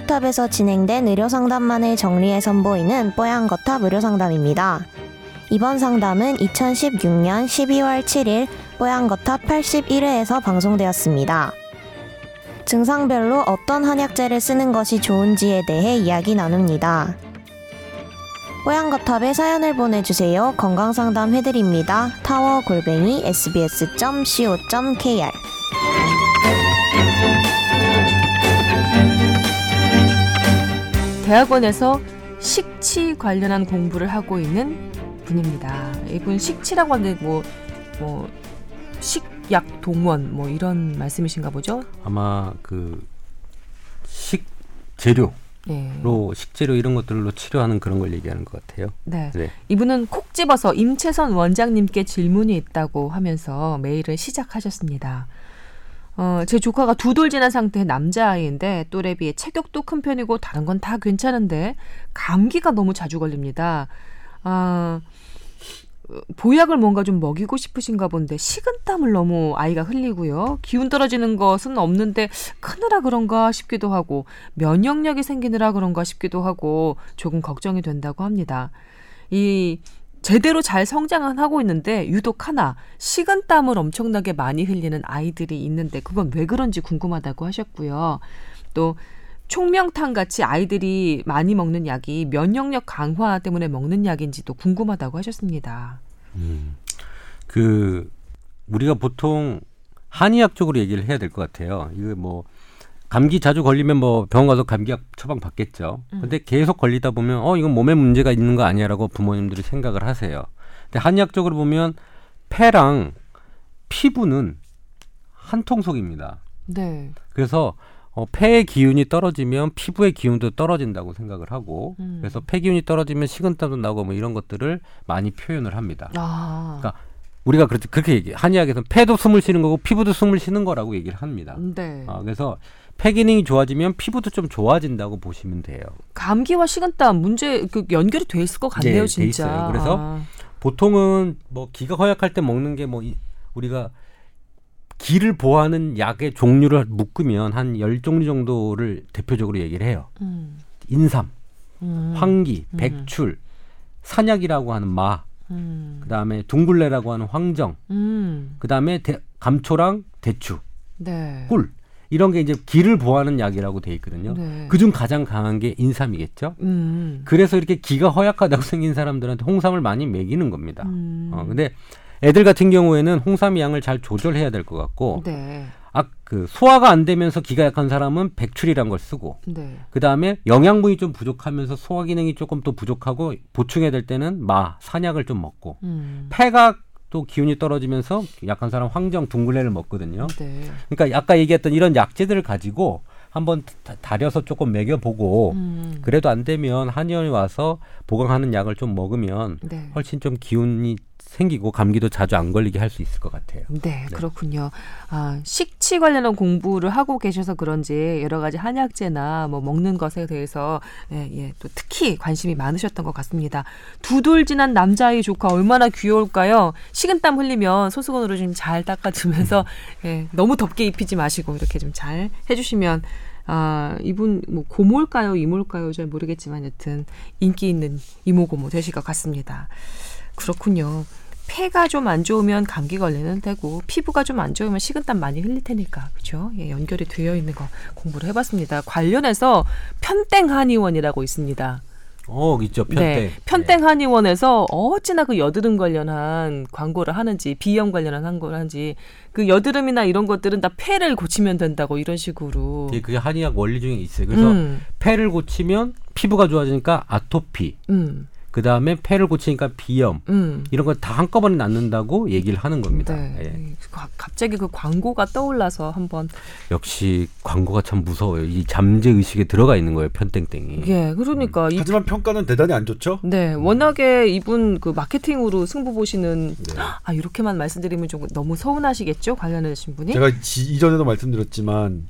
뽀양거탑에서 진행된 의료상담만을 정리해 선보이는 뽀양거탑 의료상담입니다. 이번 상담은 2016년 12월 7일 뽀양거탑 81회에서 방송되었습니다. 증상별로 어떤 한약재를 쓰는 것이 좋은지에 대해 이야기 나눕니다. 뽀양거탑에 사연을 보내주세요. 건강상담 해드립니다. 타워 골뱅이 sbs.co.kr 대학원에서 식치 관련한 공부를 하고 있는 분입니다. 이분 식치라고 하는데 뭐, 뭐, 식약 동원 뭐 이런 말씀이신가 보죠? 아마 그 식재료 로 네. 식재료 이런 것들로 치료하는 그런 걸 얘기하는 것 같아요. 네. 네. 이분은 콕 집어서 임채선 원장님께 질문이 있다고 하면서 메일을 시작하셨습니다. 어, 제 조카가 두 돌 지난 상태의 남자아이인데 또래 비해 체격도 큰 편이고 다른 건 다 괜찮은데 감기가 너무 자주 걸립니다. 아, 어, 보약을 뭔가 좀 먹이고 싶으신가 본데 식은땀을 너무 아이가 흘리고요. 기운 떨어지는 것은 없는데 크느라 그런가 싶기도 하고 면역력이 생기느라 그런가 싶기도 하고 조금 걱정이 된다고 합니다. 이 제대로 잘 성장은 하고 있는데 유독 하나 식은땀을 엄청나게 많이 흘리는 아이들이 있는데 그건 왜 그런지 궁금하다고 하셨고요. 또 총명탕 같이 아이들이 많이 먹는 약이 면역력 강화 때문에 먹는 약인지도 궁금하다고 하셨습니다. 음. 그 우리가 보통 한의학 쪽으로 얘기를 해야 될 것 같아요. 이거 뭐 감기 자주 걸리면 뭐 병원 가서 감기약 처방 받겠죠. 근데 계속 걸리다 보면 어 이건 몸에 문제가 있는 거 아니야라고 부모님들이 생각을 하세요. 근데 한의학적으로 보면 폐랑 피부는 한 통속입니다. 네. 그래서 어, 폐의 기운이 떨어지면 피부의 기운도 떨어진다고 생각을 하고 음. 그래서 폐 기운이 떨어지면 식은땀도 나고 뭐 이런 것들을 많이 표현을 합니다. 아. 그러니까 우리가 그렇게 그렇게 얘기 한의학에서는 폐도 숨을 쉬는 거고 피부도 숨을 쉬는 거라고 얘기를 합니다. 네. 아, 그래서 폐 기능이 좋아지면 피부도 좀 좋아진다고 보시면 돼요. 감기와 식은땀 문제 그 연결이 돼 있을 것 같네요, 네, 돼 진짜. 있어요. 그래서 아. 보통은 뭐 기가 허약할 때 먹는 게 뭐 우리가 기를 보호하는 약의 종류를 묶으면 한 열 종류 정도를 대표적으로 얘기를 해요. 음. 인삼, 음. 황기, 음. 백출, 산약이라고 하는 마, 음. 그다음에 둥굴레라고 하는 황정, 음. 그다음에 대- 감초랑 대추, 네. 꿀 이런 게 이제 기를 보호하는 약이라고 돼 있거든요. 네. 그중 가장 강한 게 인삼이겠죠. 음. 그래서 이렇게 기가 허약하다고 생긴 사람들한테 홍삼을 많이 먹이는 겁니다. 음. 어, 근데 애들 같은 경우에는 홍삼 양을 잘 조절해야 될 것 같고, 네. 아, 그 소화가 안 되면서 기가 약한 사람은 백출이란 걸 쓰고, 네. 그 다음에 영양분이 좀 부족하면서 소화 기능이 조금 또 부족하고 보충해야 될 때는 마, 산약을 좀 먹고, 음. 폐가 또 기운이 떨어지면서 약한 사람 황정 둥글레를 먹거든요. 네. 그러니까 아까 얘기했던 이런 약재들을 가지고 한번 다- 다려서 조금 먹여보고 음. 그래도 안 되면 한의원에 와서 보강하는 약을 좀 먹으면 네. 훨씬 좀 기운이 생기고 감기도 자주 안 걸리게 할 수 있을 것 같아요. 네, 그렇군요. 아, 식치 관련한 공부를 하고 계셔서 그런지 여러 가지 한약재나 뭐 먹는 것에 대해서 예, 예, 또 특히 관심이 많으셨던 것 같습니다. 두 돌 지난 남자아이 조카 얼마나 귀여울까요? 식은땀 흘리면 소수건으로 좀 잘 닦아주면서 예, 너무 덥게 입히지 마시고 이렇게 좀 잘 해주시면 아, 이분 뭐 고모일까요, 이모일까요? 잘 모르겠지만 여튼 인기 있는 이모 고모 되실 것 같습니다. 그렇군요. 폐가 좀 안 좋으면 감기 걸리는 테고 피부가 좀 안 좋으면 식은땀 많이 흘릴 테니까 그죠? 예, 연결이 되어 있는 거 공부를 해봤습니다. 관련해서 편땡 한의원이라고 있습니다. 어, 있죠. 편땡. 네, 편땡 한의원에서 어찌나 그 여드름 관련한 광고를 하는지 비염 관련한 광고를 하는지 그 여드름이나 이런 것들은 다 폐를 고치면 된다고 이런 식으로. 예, 그게 한의학 원리 중에 있어요. 그래서 음, 폐를 고치면 피부가 좋아지니까 아토피, 음, 그 다음에 폐를 고치니까 비염 음. 이런 거다 한꺼번에 낫는다고 얘기를 하는 겁니다. 네. 예. 가- 갑자기 그 광고가 떠올라서 한번 역시 광고가 참 무서워요. 이 잠재 의식에 들어가 있는 거예요. 편땡땡이. 예 그러니까 이 하지만 평가는 대단히 안 좋죠. 네, 워낙에 이분 그 마케팅으로 승부 보시는 네. 아 이렇게만 말씀드리면 좀 너무 서운하시겠죠 관련해주신 분이. 제가 지, 이전에도 말씀드렸지만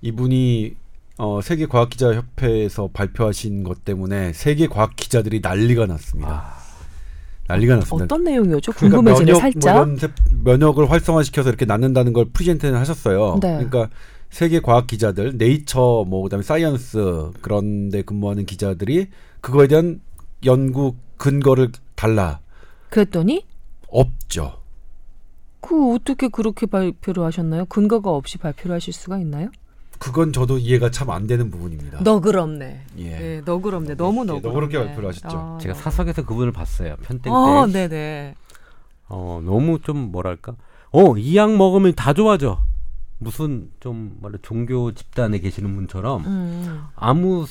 이분이 어, 세계 과학 기자 협회에서 발표하신 것 때문에 세계 과학 기자들이 난리가 났습니다. 난리가 났습니다. 어떤 내용이었죠? 그러니까 궁금해지네 면역, 살짝. 뭐 이런 세- 면역 을 활성화시켜서 이렇게 낫는다는 걸 프레젠테이션 하셨어요. 네. 그러니까 세계 과학 기자들, 네이처 뭐 그다음에 사이언스 그런 데 근무하는 기자들이 그거에 대한 연구 근거를 달라 그랬더니 없죠. 그 어떻게 그렇게 발표를 하셨나요? 근거가 없이 발표를 하실 수가 있나요? 그건 저도 이해가 참 안 되는 부분입니다. 너그럽네. 예. 예, 너그럽네. 너무 예, 너그럽네. 너그럽게 발표를 하셨죠. 아, 제가. 사석에서 그분을 봤어요. 편땡 때. 어, 네네. 어, 너무 좀 뭐랄까? 어, 이 약 먹으면 다 좋아져. 무슨 좀 뭐라 종교 집단에 계시는 분처럼 음. 아무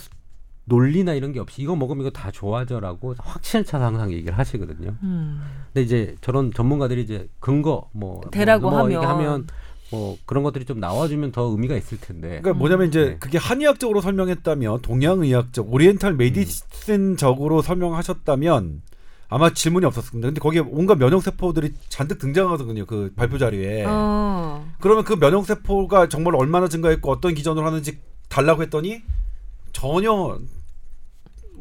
논리나 이런 게 없이 이거 먹으면 이거 다 좋아져라고 확신에 차서 항상 얘기를 하시거든요. 음. 근데 이제 저런 전문가들이 이제 근거 뭐 대라고 뭐 하면. 이렇게 하면 뭐 그런 것들이 좀 나와주면 더 의미가 있을 텐데. 그러니까 뭐냐면 이제 네. 그게 한의학적으로 설명했다면 동양의학적 오리엔탈 메디슨적으로 설명하셨다면 아마 질문이 없었을 겁니다. 근데 거기에 온갖 면역 세포들이 잔뜩 등장하거든요. 그 발표 자료에. 어. 그러면 그 면역 세포가 정말 얼마나 증가했고 어떤 기전으로 하는지 달라고 했더니 전혀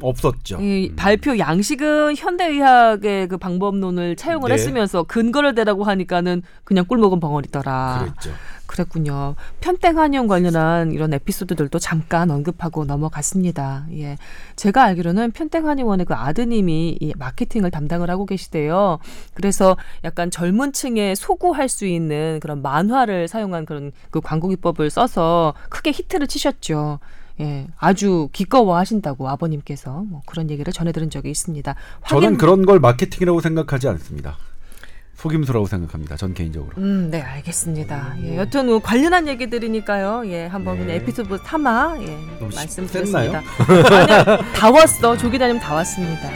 없었죠. 이 발표 양식은 현대의학의 그 방법론을 차용을 네. 했으면서 근거를 대라고 하니까는 그냥 꿀먹은 벙어리더라. 그랬죠. 그랬군요. 편땡 한의원 관련한 이런 에피소드들도 잠깐 언급하고 넘어갔습니다. 예. 제가 알기로는 편땡 한의원의 그 아드님이 이 마케팅을 담당을 하고 계시대요. 그래서 약간 젊은 층에 소구할 수 있는 그런 만화를 사용한 그런 그 광고 기법을 써서 크게 히트를 치셨죠. 예. 아주 기꺼워 하신다고 아버님께서 뭐 그런 얘기를 전해 들은 적이 있습니다. 저는 확인- 그런 걸 마케팅이라고 생각하지 않습니다. 속임수라고 생각합니다. 전 개인적으로. 음, 네, 알겠습니다. 예, 여튼 뭐 관련한 얘기들이니까요. 예, 한번 네. 그냥 에피소드 삼아 예, 말씀드렸습니다. 아니요, 다 왔어. 조기다님 다 왔습니다.